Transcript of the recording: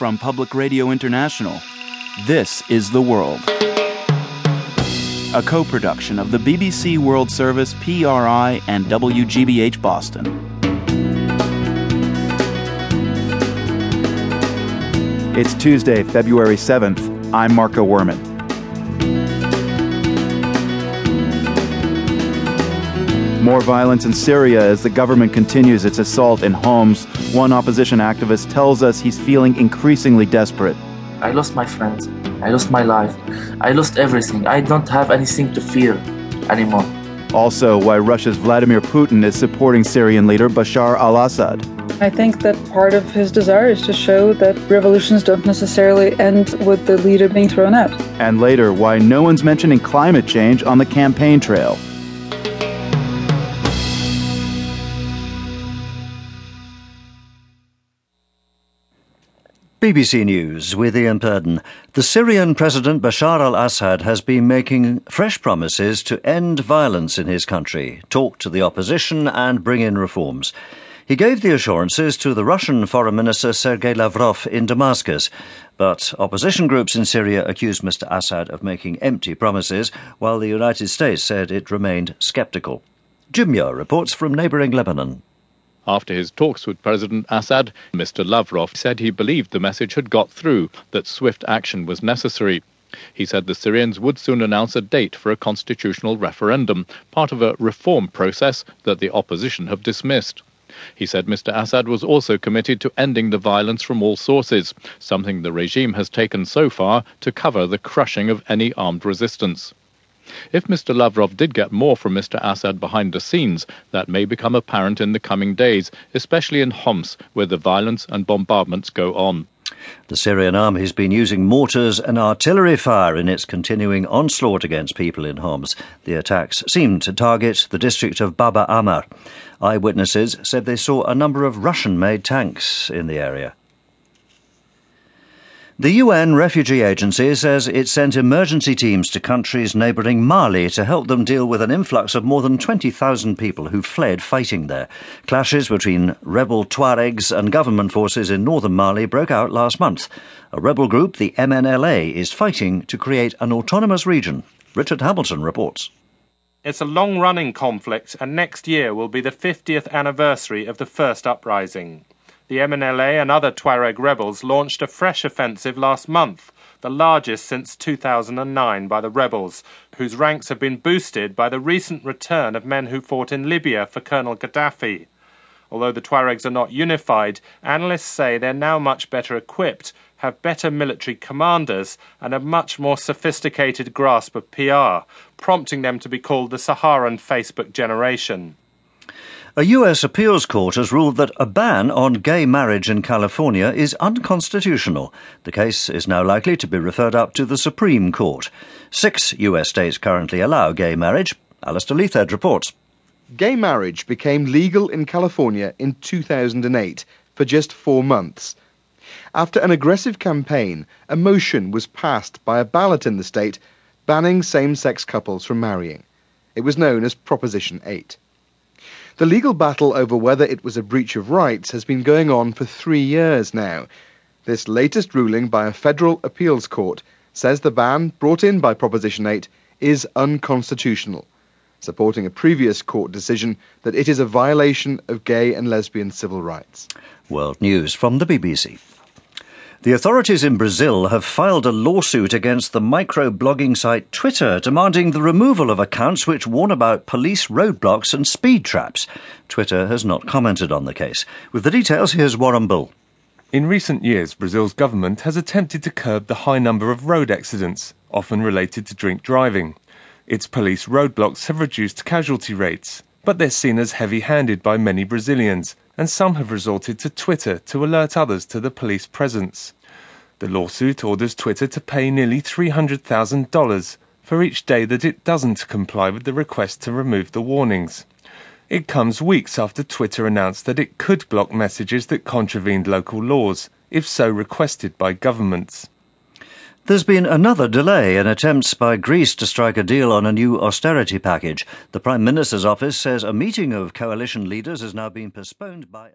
from Public Radio International. This is The World. A co production of the BBC World Service, PRI, and WGBH Boston. It's Tuesday, February 7th. I'm Marco Werman. More violence in Syria as the government continues its assault in Homs. One opposition activist tells us he's feeling increasingly desperate. I lost my friends. I lost my life. I lost everything. I don't have anything to fear anymore. Also, why Russia's Vladimir Putin is supporting Syrian leader Bashar al Assad. I think that part of his desire is to show that revolutions don't necessarily end with the leader being thrown out. And later, why no one's mentioning climate change on the campaign trail. BBC News with Ian Purden. The Syrian President Bashar al Assad has been making fresh promises to end violence in his country, talk to the opposition, and bring in reforms. He gave the assurances to the Russian Foreign Minister Sergei Lavrov in Damascus, but opposition groups in Syria accused Mr. Assad of making empty promises, while the United States said it remained sceptical. Jim Muir reports from neighbouring Lebanon. After his talks with President Assad, Mr. Lavrov said he believed the message had got through, that swift action was necessary. He said the Syrians would soon announce a date for a constitutional referendum, part of a reform process that the opposition have dismissed. He said Mr. Assad was also committed to ending the violence from all sources, something the regime has taken so far to cover the crushing of any armed resistance. If Mr. Lavrov did get more from Mr. Assad behind the scenes, that may become apparent in the coming days, especially in Homs, where the violence and bombardments go on. The Syrian army has been using mortars and artillery fire in its continuing onslaught against people in Homs. The attacks seem to target the district of Baba Amr. Eyewitnesses said they saw a number of Russian made tanks in the area. The UN Refugee Agency says it sent emergency teams to countries neighbouring Mali to help them deal with an influx of more than 20,000 people who fled fighting there. Clashes between rebel Tuaregs and government forces in northern Mali broke out last month. A rebel group, the MNLA, is fighting to create an autonomous region. Richard Hamilton reports. It's a long running conflict, and next year will be the 50th anniversary of the first uprising. The MNLA and other Tuareg rebels launched a fresh offensive last month, the largest since 2009 by the rebels, whose ranks have been boosted by the recent return of men who fought in Libya for Colonel Gaddafi. Although the Tuaregs are not unified, analysts say they're now much better equipped, have better military commanders, and a much more sophisticated grasp of PR, prompting them to be called the Saharan Facebook generation. A U.S. appeals court has ruled that a ban on gay marriage in California is unconstitutional. The case is now likely to be referred up to the Supreme Court. Six U.S. states currently allow gay marriage. Alastair Leithead reports. Gay marriage became legal in California in 2008 for just four months. After an aggressive campaign, a motion was passed by a ballot in the state banning same sex couples from marrying. It was known as Proposition 8. The legal battle over whether it was a breach of rights has been going on for three years now. This latest ruling by a federal appeals court says the ban brought in by Proposition 8 is unconstitutional, supporting a previous court decision that it is a violation of gay and lesbian civil rights. World News from the BBC. The authorities in Brazil have filed a lawsuit against the micro-blogging site Twitter, demanding the removal of accounts which warn about police roadblocks and speed traps. Twitter has not commented on the case. With the details, here's Warren Bull. In recent years, Brazil's government has attempted to curb the high number of road accidents, often related to drink driving. Its police roadblocks have reduced casualty rates, but they're seen as heavy handed by many Brazilians, and some have resorted to Twitter to alert others to the police presence. The lawsuit orders Twitter to pay nearly $300,000 for each day that it doesn't comply with the request to remove the warnings. It comes weeks after Twitter announced that it could block messages that contravened local laws, if so requested by governments. There's been another delay in attempts by Greece to strike a deal on a new austerity package. The Prime Minister's office says a meeting of coalition leaders has now been postponed by